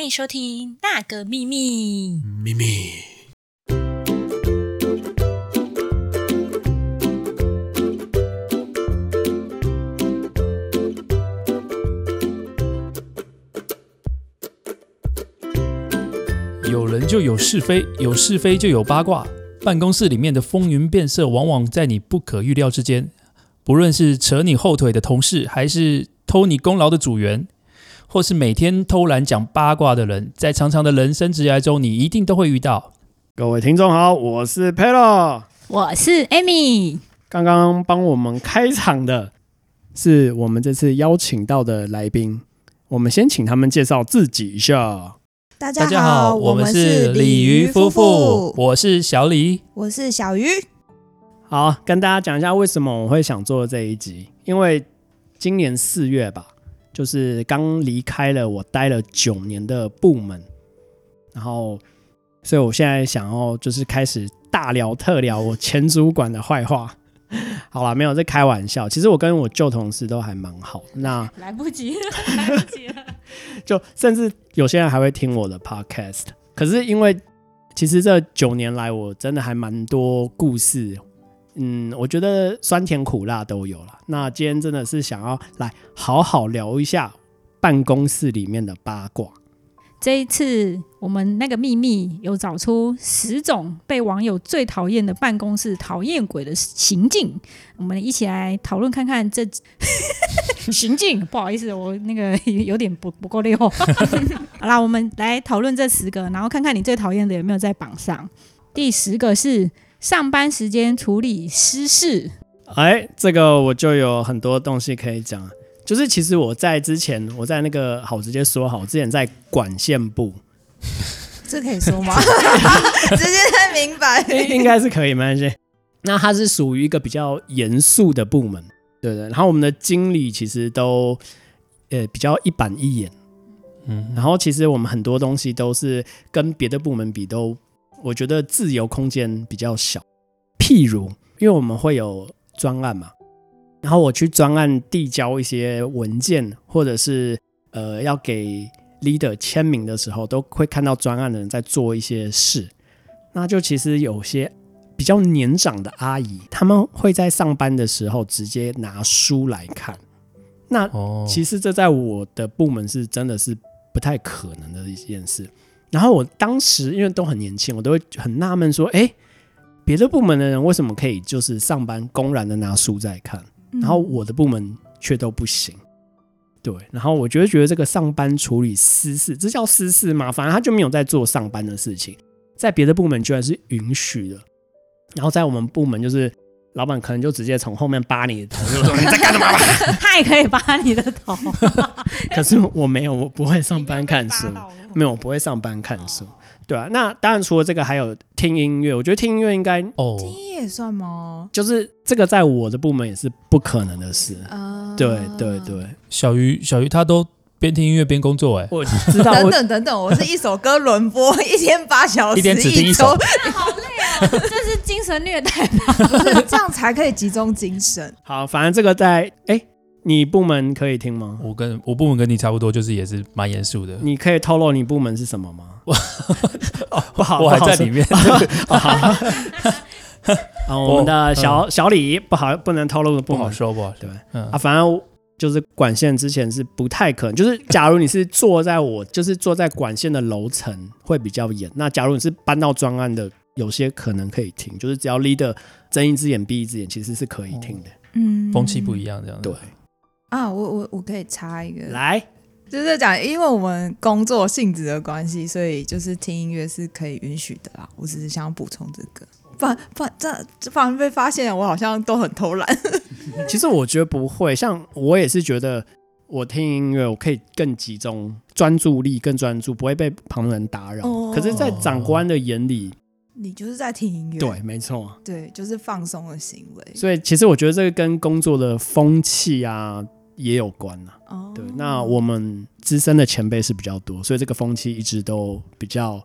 欢迎收听《那个秘密》。秘密。有人就有是非，有是非就有八卦。办公室里面的风云变色，往往在你不可预料之间。不论是扯你后腿的同事，还是偷你功劳的组员，或是每天偷懒讲八卦的人，在长长的人生职涯中，你一定都会遇到。各位听众好，我是 Pelo。我是 Amy，刚刚帮我们开场的是我们这次邀请到的来宾，我们先请他们介绍自己一下。大大家好，我们是鲤鱼夫妇，我是小李。我是小鱼。好，跟大家讲一下为什么我会想做这一集，因为今年四月吧，就是刚离开了我待了九年的部门，然后，所以我现在想要就是开始大聊特聊我前主管的坏话。好了，没有在开玩笑，其实我跟我旧同事都还蛮好，那来不及了，来不及了。就甚至有些人还会听我的 podcast。可是因为其实这九年来，我真的还蛮多故事，嗯，我觉得酸甜苦辣都有了。那今天真的是想要来好好聊一下办公室里面的八卦。这一次我们那个秘密有找出十种被网友最讨厌的办公室讨厌鬼的行径，我们一起来讨论看看这 行径。不好意思，我那个有点不不够溜。好啦，我们来讨论这十个，然后看看你最讨厌的有没有在榜上。第十个是上班时间处理私事。哎，这个我就有很多东西可以讲。就是其实我在之前，我在那个好直接说好，之前在管线部，这可以说吗？直接太明白。应应该是可以，没关系。那它是属于一个比较严肃的部门，对对。然后我们的经理其实都呃比较一板一眼，嗯，然后其实我们很多东西都是跟别的部门比都，我觉得自由空间比较小。譬如，因为我们会有专案嘛，然后我去专案递交一些文件，或者是呃要给 leader 签名的时候，都会看到专案的人在做一些事。那就其实有些比较年长的阿姨，他们会在上班的时候直接拿书来看。那哦，其实这在我的部门是真的是不太可能的一件事。然后我当时因为都很年轻，我都会很纳闷说，哎，别的部门的人为什么可以就是上班公然的拿书在看，然后我的部门却都不行。对，然后我觉得觉得这个上班处理私事，这叫私事吗？反正他就没有在做上班的事情，在别的部门居然是允许的，然后在我们部门就是老板可能就直接从后面扒你的头，就说你在干什么？他也可以扒你的头，可是我没有，我不会上班看书，没有，我不会上班看书。对啊，那当然除了这个，还有听音乐。我觉得听音乐应该哦，你也算吗？就是这个，在我的部门也是不可能的事。啊，对对对，小鱼小鱼他都边听音乐边工作，哎，我知道等我等等等，我是一首歌轮播，一天八小时，一天只听一首周，好累哦，这是精神虐待吧？不是这样才可以集中精神。好，反正这个在哎，你部门可以听吗？我跟我部门跟你差不多，就是也是蛮严肃的。你可以透露你部门是什么吗？哦，不好，我还在里面，啊，我们的小小李不好，不能透露的不好说，不好说。对嗯啊，，反正就是管线之前是不太可能，就是假如你是坐在我就是坐在管线的楼层会比较严。那假如你是搬到专案的，有些可能可以听，就是只要 leader 睁一只眼闭一只眼，其实是可以听的。嗯风气不一样，这样子对，啊，我我我可以插一个，来，就是讲，因为我们工作性质的关系，所以就是听音乐是可以允许的啦。我只是想要补充这个，不然不然这这反而被发现我好像都很偷懒。其实我觉得不会，像我也是觉得我听音乐，我可以更集中专注力，更专注，不会被旁人打扰。哦可是，在长官的眼里，你就是在听音乐，对，没错。对，就是放松的行为。所以其实我觉得这个跟工作的风气啊也有关啊。哦对，那我们资深的前辈是比较多，所以这个风气一直都比较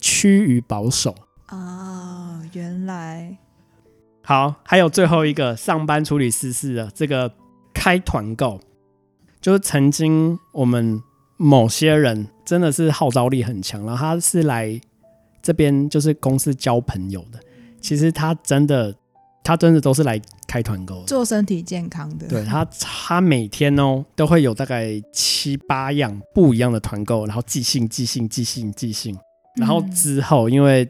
趋于保守。啊，原来好，还有最后一个上班处理私事的这个开团购，就是曾经我们某些人真的是号召力很强，然后他是来这边就是公司交朋友的。其实他真的，他真的都是来开团购的。做身体健康的，对他，他每天哦都会有大概七八样不一样的团购，然后寄信、寄信、寄信、寄信。然后之后，因为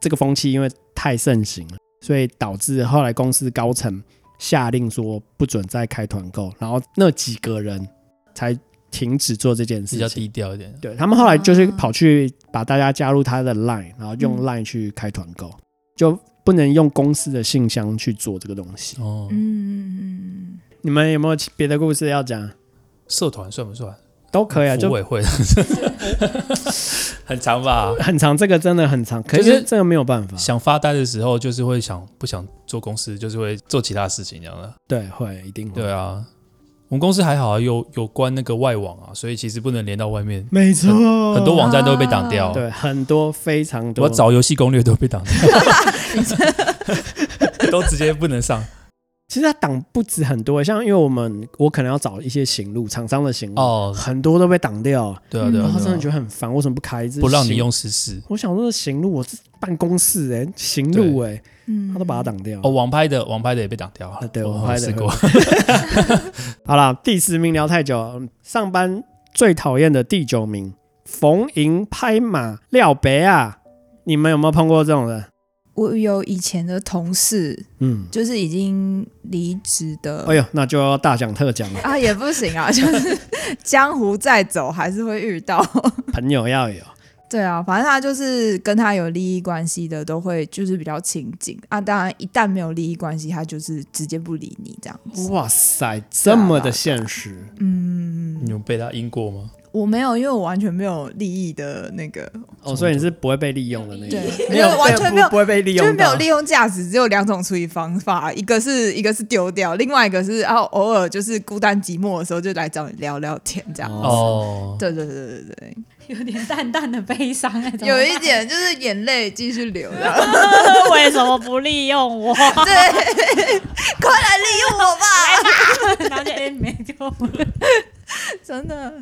这个风气因为太盛行了，所以导致后来公司高层下令说不准再开团购，然后那几个人才停止做这件事比较。低调一点。对他们后来就是跑去把大家加入他的 Line，然后用 Line 去开团购，就不能用公司的信箱去做这个东西。哦，嗯，你们有没有别的故事要讲？社团算不算？都可以啊，就服委会 很长吧？很长，这个真的很长，可就是是这个没有办法。想发呆的时候，就是会想不想做公司，就是会做其他事情这样的。对，会一定会。对啊，我们公司还好啊，有有关那个外网啊，所以其实不能连到外面，没错，很多网站都会被挡掉。对很多非常多。我找游戏攻略都被挡掉，都直接不能上。其实它挡不止很多，像因为我们我可能要找一些行路，厂商的行路，哦，很多都被挡掉，对啊，对啊，然后真的觉得很烦，为什么不开？这不让你用实时。我想说行路，我是办公室哎、行路哎、嗯他都把它挡掉。哦，网拍的网拍的也被挡掉了啊。对我网拍的试过。好了，第十名聊太久，上班最讨厌的第九名，逢迎拍马廖白啊，你们有没有碰过这种人？我有以前的同事，嗯，就是已经离职的，哎呦，那就要大讲特讲了，啊也不行啊，就是江湖再走还是会遇到。朋友要有。对啊，反正他就是跟他有利益关系的，都会就是比较亲近啊。当然，一旦没有利益关系，他就是直接不理你这样子。哇塞，这么的现实，嗯，你有被他阴过吗？我没有，因为我完全没有利益的那个，哦，所以你是不会被利用的那个，对没有完全没有不不会被利用到，就是没有利用价值，只有两种处理方法，一个是一个是丢掉，另外一个是啊偶尔就是孤单寂寞的时候就来找你聊聊天这样。哦，对对对对对有点淡淡的悲伤有一点就是眼泪继续流了。为什么不利用我？对，快来利用我吧！然后就哎没救了。真的，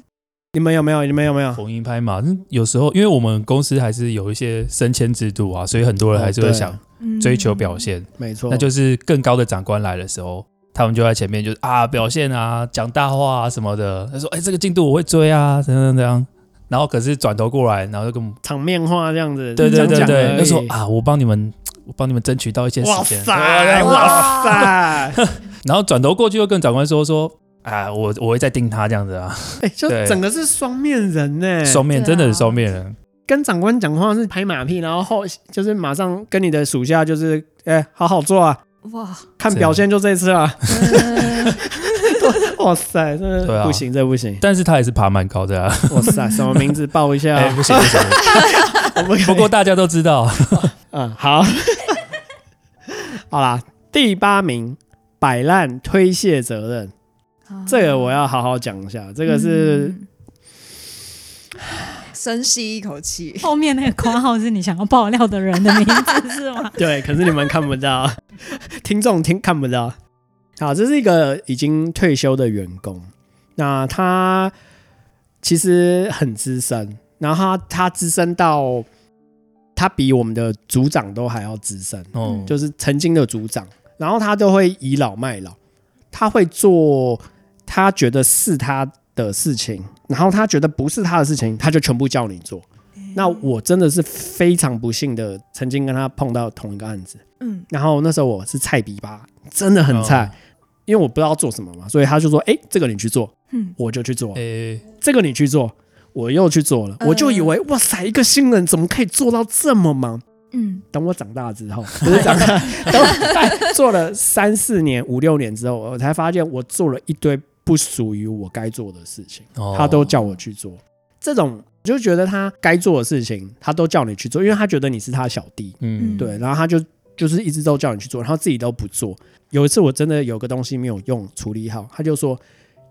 你们有没有？你们有没有？逢迎拍嘛，嗯有时候因为我们公司还是有一些升迁制度啊，所以很多人还是会想嗯追求表现。没错，那就是更高的长官来的时候，他们就在前面就是啊表现啊，讲大话啊什么的。他说：“哎、这个进度我会追啊，怎样怎样。”然后可是转头过来，然后就跟我们场面话这样子，对对对对，就说啊，我帮你们，我帮你们争取到一些哇时间。塞，哇塞，然后转头过去又跟长官说说。啊，我我会再盯他这样子啊，哎，就整个是双面人呢，双面真的是双面人，跟长官讲话是拍马屁，然后后就是马上跟你的属下就是，哎，好好做啊，哇，看表现就这一次啊，嗯 哇塞，这对啊。不行，这不行，但是他也是爬蛮高的啊。哇塞，什么名字？报一下。哎、？不行不行，我不过大家都知道，嗯，好，好啦，第八名，摆烂推卸责任，这个我要好好讲一下。这个是、嗯。深吸一口气，后面那个括号是你想要爆料的人的名字是吗？对，可是你们看不到，听众听看不到。好，这是一个已经退休的员工，那他其实很资深，然后他他资深到他比我们的组长都还要资深，哦，就是曾经的组长，然后他都会倚老卖老，他会做他觉得是他的事情，然后他觉得不是他的事情，他就全部叫你做。那我真的是非常不幸的，曾经跟他碰到同一个案子，嗯。然后那时候我是菜逼吧，真的很菜，因为我不知道做什么嘛，所以他就说：“哎、这个你去做。”嗯，我就去做，诶、这个你去做，我又去做了，嗯。我就以为哇塞，一个新人怎么可以做到这么忙？嗯。等我长大之后，不是长大，等我在做了三四年、五六年之后，我才发现我做了一堆不属于我该做的事情，哦。他都叫我去做。这种就觉得他该做的事情，他都叫你去做，因为他觉得你是他小弟，嗯，对，然后他就就是一直都叫你去做，然后自己都不做。有一次我真的有个东西没有用处理好，他就说。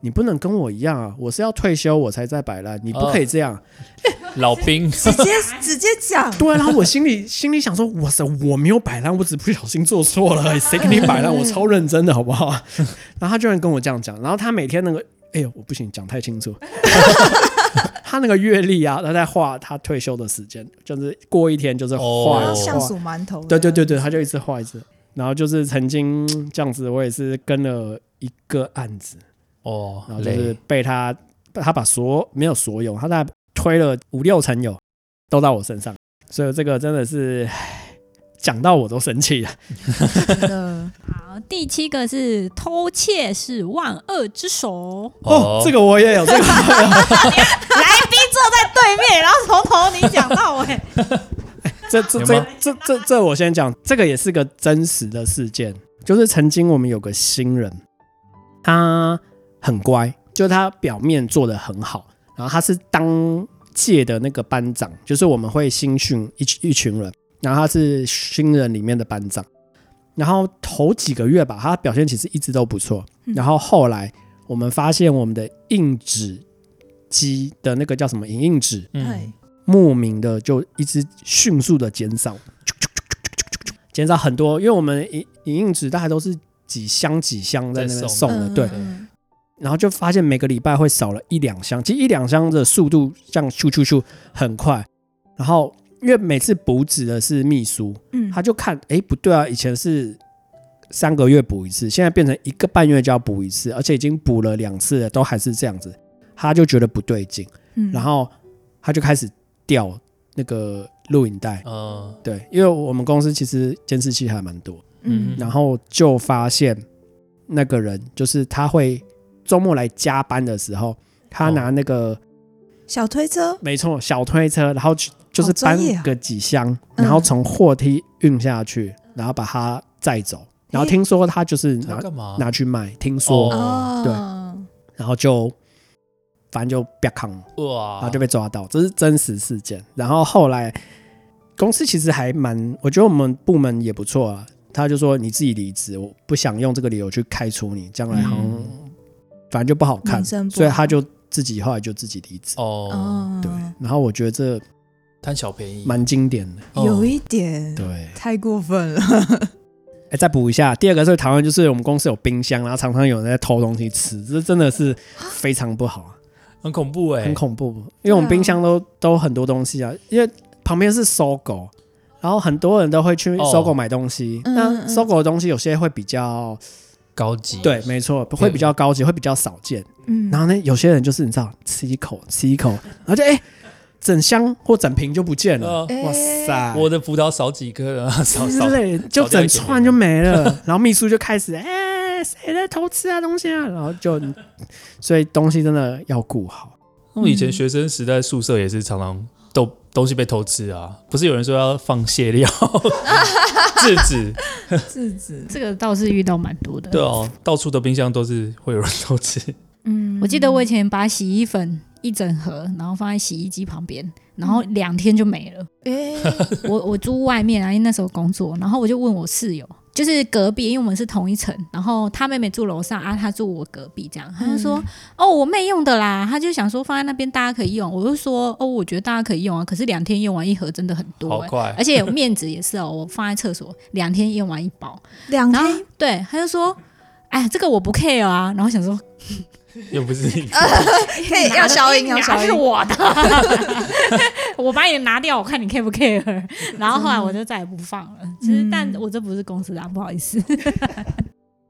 你不能跟我一样啊！我是要退休我才在摆烂，你不可以这样。老兵，直接直接讲，对，然后我心里心里想说，哇塞，我没有摆烂，我只不小心做错了，谁给你摆烂？我超认真的，好不好？然后他居然跟我这样讲，然后他每天那个，哎呦，我不行，讲太清楚。他那个月历啊，他在画他退休的时间，就是过一天就是画。像数馒头。对对对对，他就一直画一直。然后就是曾经这样子，我也是跟了一个案子，哦，然后就是被他他把所没有所有，他大概推了五六层有都到我身上，所以这个真的是唉讲到我都生气了。好，第七个是偷窃是万恶之首。哦，这个我也有，这个我也有 面，然后从头你讲到尾。这这这这这这我先讲，这个也是个真实的事件，就是曾经我们有个新人，他很乖，就他表面做的很好，然后他是当届的那个班长，就是我们会新训一群一群人，然后他是新人里面的班长，然后头几个月吧，他表现其实一直都不错，嗯然后后来我们发现我们的硬纸机的那个叫什么影印纸，嗯，莫名的就一直迅速的减少，减少很多，因为我们影影印纸大概都是几箱几箱在那边送的，对，嗯然后就发现每个礼拜会少了一两箱，其实一两箱的速度这样咻咻咻很快，然后因为每次补纸的是秘书，嗯。他就看，哎，不对啊，以前是三个月补一次，现在变成一个半月就要补一次，而且已经补了两次了，都还是这样子，他就觉得不对劲。嗯。然后他就开始调那个录影带，嗯对，因为我们公司其实监视器还蛮多，嗯。然后就发现那个人就是他会周末来加班的时候，他拿那个、小推车，没错小推车，然后去就是搬个几箱，嗯。然后从货梯运下去，然后把它载走，然后听说他就是拿干嘛？拿去卖，听说，哦。对。哦，然后就反正就别扛。哇，然后就被抓到，这是真实事件。然后后来公司其实还蛮，我觉得我们部门也不错啊。他就说你自己离职，我不想用这个理由去开除你，将来好像、嗯反正就不好看，所以他就自己后来就自己离职。哦，哦，对，然后我觉得这贪小便宜，蛮经典的。哦有一点对，太过分了。哎，再补一下，第二个是台湾就是我们公司有冰箱，然后常常有人在偷东西吃，这真的是非常不好啊。很恐怖哎，很恐怖，因为我们冰箱都、都很多东西啊，因为旁边是搜狗，然后很多人都会去哦搜狗买东西。那嗯搜狗的东西有些会比较高级，对，没错，会比较高级，会比较少见。嗯然后呢，有些人就是你知道，吃一口吃一口，然后就哎、整箱或整瓶就不见了。呃，哇哎塞！我的葡萄少几颗啊，少少，对，就整串就没了。然后秘书就开始，哎、谁在偷吃啊东西啊？然后就，所以东西真的要顾好。我们以前学生时代宿舍也是常常都东西被偷吃啊，不是有人说要放泻料、制止？制止，这个倒是遇到蛮多的。对哦，到处的冰箱都是会有人偷吃。嗯我记得我以前把洗衣粉一整盒，然后放在洗衣机旁边，然后两天就没了。哎，我我租外面啊，因为那时候工作，然后我就问我室友，就是隔壁，因为我们是同一层，然后他妹妹住楼上啊，他住我隔壁，这样，他就说、嗯哦，我妹用的啦，他就想说放在那边大家可以用，我就说哦，我觉得大家可以用啊，可是两天用完一盒真的很多、欸，好快。而且有面子也是哦，我放在厕所两天用完一包，两天？对他就说。哎，这个我不 care 啊，然后想说 又不是你，可以要消音，要消音。是我的，我把你拿掉，我看你 care 不 care。然后后来我就再也不放了。其实，嗯但我这不是公司啊，不好意思。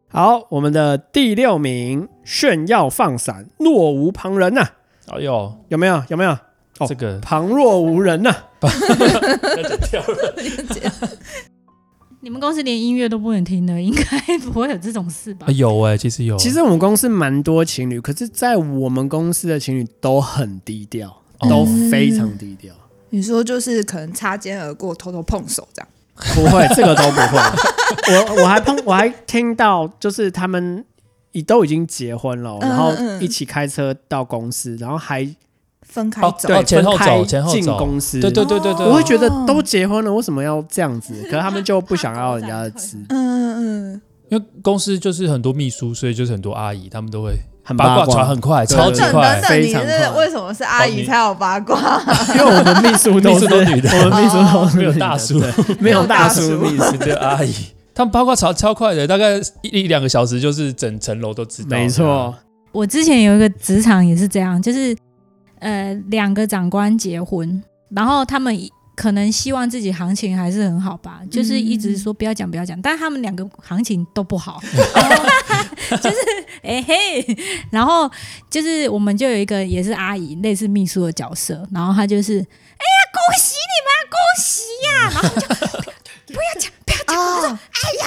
好，我们的第六名炫耀放闪，若无旁人呐、哎呦，有没有？有没有？哦这个旁若无人呐、要剪掉了。你们公司连音乐都不能听的，应该不会有这种事吧啊？有哎，其实有，其实我们公司蛮多情侣，可是，在我们公司的情侣都很低调，哦都非常低调，你说就是可能擦肩而过，偷偷碰手这样。不会，这个都不会。我我还碰，我还听到，就是他们已都已经结婚了，嗯然后嗯一起开车到公司，然后还分开走，对前后走前后走。进公司，对对对对对，我会觉得都结婚了，为什么要这样子？可是他们就不想要人家的吃，嗯嗯。嗯因为公司就是很多秘书，所以就是很多阿姨，他们都会很八卦。卦传很快，对超级快。等。等，你非常快是为什么是阿姨才有八卦？因为我们秘书都是 都女的。我们秘书都是没有大叔。对。没有大叔秘书，只有阿姨，他们八卦超超快的，大概一一两个小时，就是整层楼都知道。没错，我之前有一个职场也是这样，就是呃两个长官结婚，然后他们可能希望自己行情还是很好吧，就是一直说不要讲不要讲，但是他们两个行情都不好，就是哎、嘿，然后就是我们就有一个也是阿姨，类似秘书的角色，然后她就是哎呀恭喜你们啊恭喜呀、然后就不要讲不要讲，我说哎呀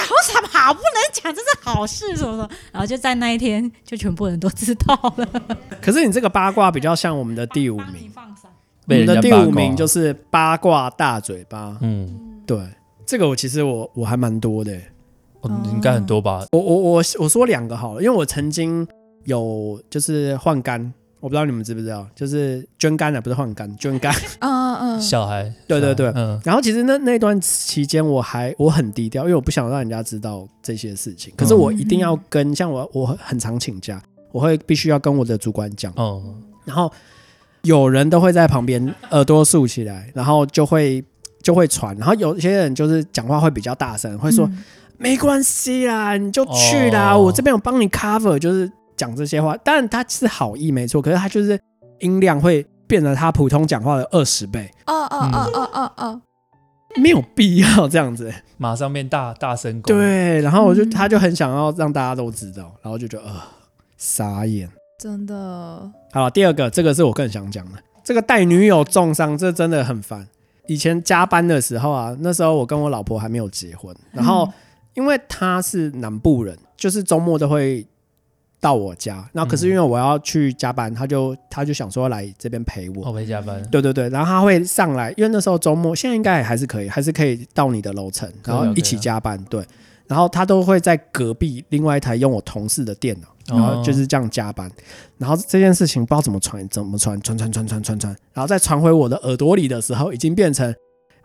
好不能讲，这是好事什么什么，然后就在那一天就全部人都知道了。可是你这个八卦比较像我们的第五名。我们的第五名就是八卦大嘴巴。嗯，对，这个我其实我我还蛮多的欸。哦应该很多吧？我我我我说两个好了，因为我曾经有就是换肝，我不知道你们知不知道，就是捐肝的，不是换肝，捐肝。嗯嗯，小孩，对对对。嗯，然后其实那那段期间我还我很低调，因为我不想让人家知道这些事情。可是我一定要跟，像我我很常请假，我会必须要跟我的主管讲，哦，然后有人都会在旁边耳朵竖起来，然后就会就会传，然后有些人就是讲话会比较大声，会说、没关系啦，你就去啦，哦。我这边有帮你 cover，就是讲这些话。当然他是好意没错，可是他就是音量会变成他普通讲话的二十倍，哦哦哦哦哦哦，没有必要这样子。马上变大大声公，对，然后我就、嗯他就很想要让大家都知道，然后就觉得呃傻眼。真的，好了，第二个这个是我更想讲的，这个带女友重伤，这真的很烦。以前加班的时候啊，那时候我跟我老婆还没有结婚，然后因为她是南部人，就是周末都会到我家，那可是因为我要去加班，他就他就想说来这边陪我。我陪加班，对对对，然后他会上来，因为那时候周末，现在应该还是可以，还是可以到你的楼层，然后一起加班。对，然后他都会在隔壁另外一台用我同事的电脑，然后就是这样加班。然后这件事情不知道怎么传，怎么传，传传传传传传，然后再传回我的耳朵里的时候，已经变成，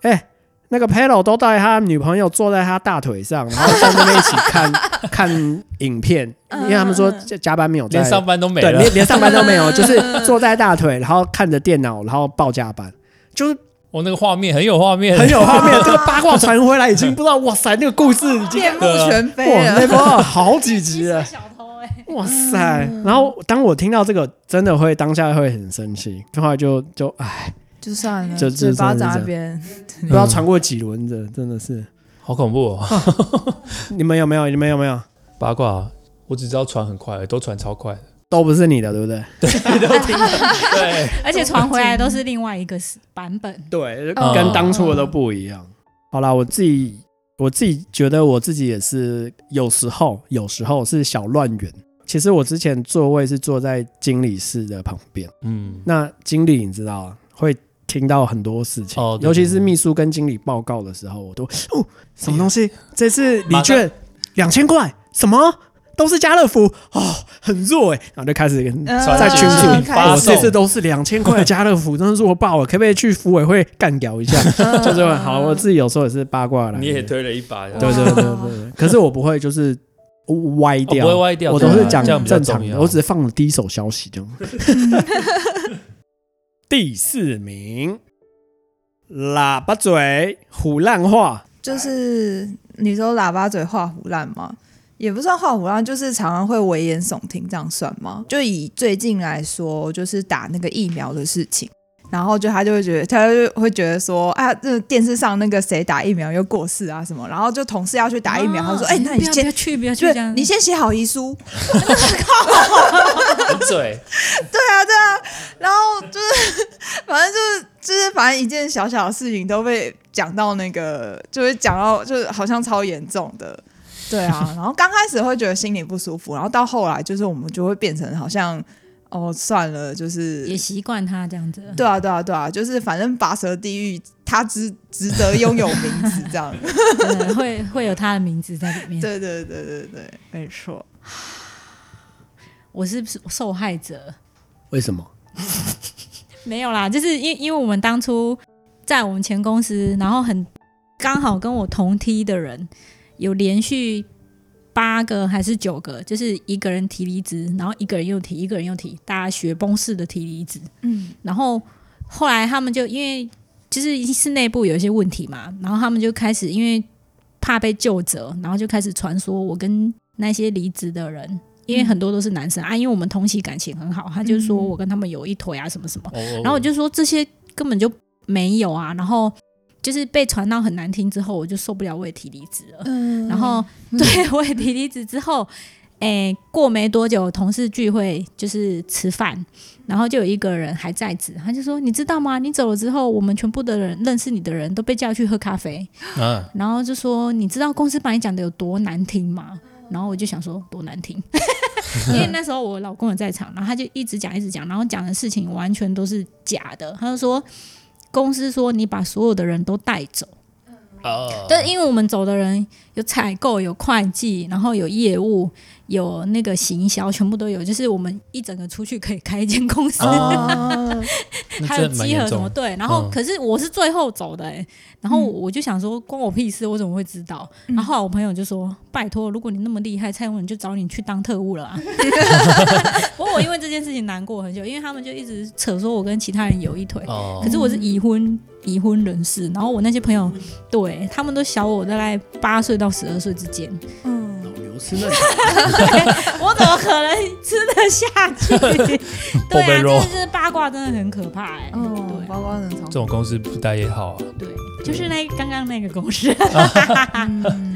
哎、那个 Pelo 都带他女朋友坐在他大腿上，然后在那边一起看 看影片，因为他们说加加班没有在连上班都没对，了，连连上班都没有，就是坐在大腿，然后看着电脑，然后报加班，就是我那个画面很有画面，很有画面。这个八卦传回来，已经不知道，哇塞，那个故事已经面目全非哇，那了。波好几集了，小偷哎、哇塞！然后当我听到这个，真的会当下会很生气，后来就就哎，就算了，就就是这样在那边，不知道传过几轮的，真的是。好恐怖哦！你们有没有？你们有没有？八卦，我只知道传很快，都传超快的，都不是你的，对不对？对，而且传回来都是另外一个版本。对，哦跟当初的都不一样。好啦，我自己我自己觉得我自己也是有时候有时候是小乱源。其实我之前座位是坐在经理室的旁边，嗯，那经理你知道啊，会听到很多事情，哦对尤其是秘书跟经理报告的时候，我都哦什么东西？这次礼券两千块，什么？都是家乐福？哦，很弱哎，然后就开始在群主开始。我这次都是两千块的家乐福，真的弱爆了，可不可以去服委会干掉一下？就这么好，我自己有时候也是八卦来的，你也推了一把，对对对对对，可是我不会就是歪哦掉，不会歪掉，我都是讲正常的，我只是放了第一手消息这样。第四名，喇叭嘴虎烂话，就是你说喇叭嘴画虎烂吗？也不算画虎烂，就是常常会危言耸听，这样算吗？就以最近来说，就是打那个疫苗的事情，然后就他就会觉得，他就会觉得说，啊，这电视上那个谁打疫苗又过世啊什么，然后就同事要去打疫苗，他说，哎、那你不要不先要去，不要去你先写好遗书，靠嘴，对啊，对啊，然后就是，反正就是就是，反正一件小小的事情都被讲到那个，就会讲到，就是好像超严重的，对啊。然后刚开始会觉得心里不舒服，然后到后来就是我们就会变成好像哦算了，就是也习惯他这样子。对啊，对啊，对啊，就是反正拔舌地狱，他值值得拥有名字这样。对会会有他的名字在里面。对对对对对，没错。我是受害者，为什么？没有啦，就是因因为我们当初在我们前公司，然后很刚好跟我同梯的人有连续八个还是九个，就是一个人提离职，然后一个人又提，一个人又提，大家雪崩式的提离职。嗯然后后来他们就因为就是是内部有一些问题嘛，然后他们就开始因为怕被救责，然后就开始传说我跟那些离职的人因为很多都是男生啊，因为我们同期感情很好，他就说我跟他们有一腿啊，什么什么。哦然后我就说这些根本就没有啊，然后就是被传到很难听之后，我就受不了，我也提离职了。嗯然后 对我也提离职之后，诶，过没多久，同事聚会就是吃饭，然后就有一个人还在职，他就说：“你知道吗？你走了之后，我们全部的人认识你的人都被叫去喝咖啡。”嗯，然后就说：“你知道公司把你讲的有多难听吗？”然后我就想说多难听，因为那时候我老公也在场，然后他就一直讲一直讲，然后讲的事情完全都是假的。他就说公司说你把所有的人都带走，哦，对，因为我们走的人有采购、有会计，然后有业务、有那个行销，全部都有，就是我们一整个出去可以开一间公司。哦，还有集合。什么对，然后嗯。可是我是最后走的哎、然后我就想说关我屁事，我怎么会知道？然后后来我朋友就说拜托，如果你那么厉害，蔡英文就找你去当特务了啊。不过我因为这件事情难过很久，因为他们就一直扯说我跟其他人有一腿，哦。可，是我是已婚已婚人士，然后我那些朋友对他们都小我大概八岁到十二岁之间，嗯，我怎么可能吃得下去？对啊，这是八卦，真的很可怕哎、哦，对八卦能常这种公司不待也好啊。对，就是那刚刚那个公司。嗯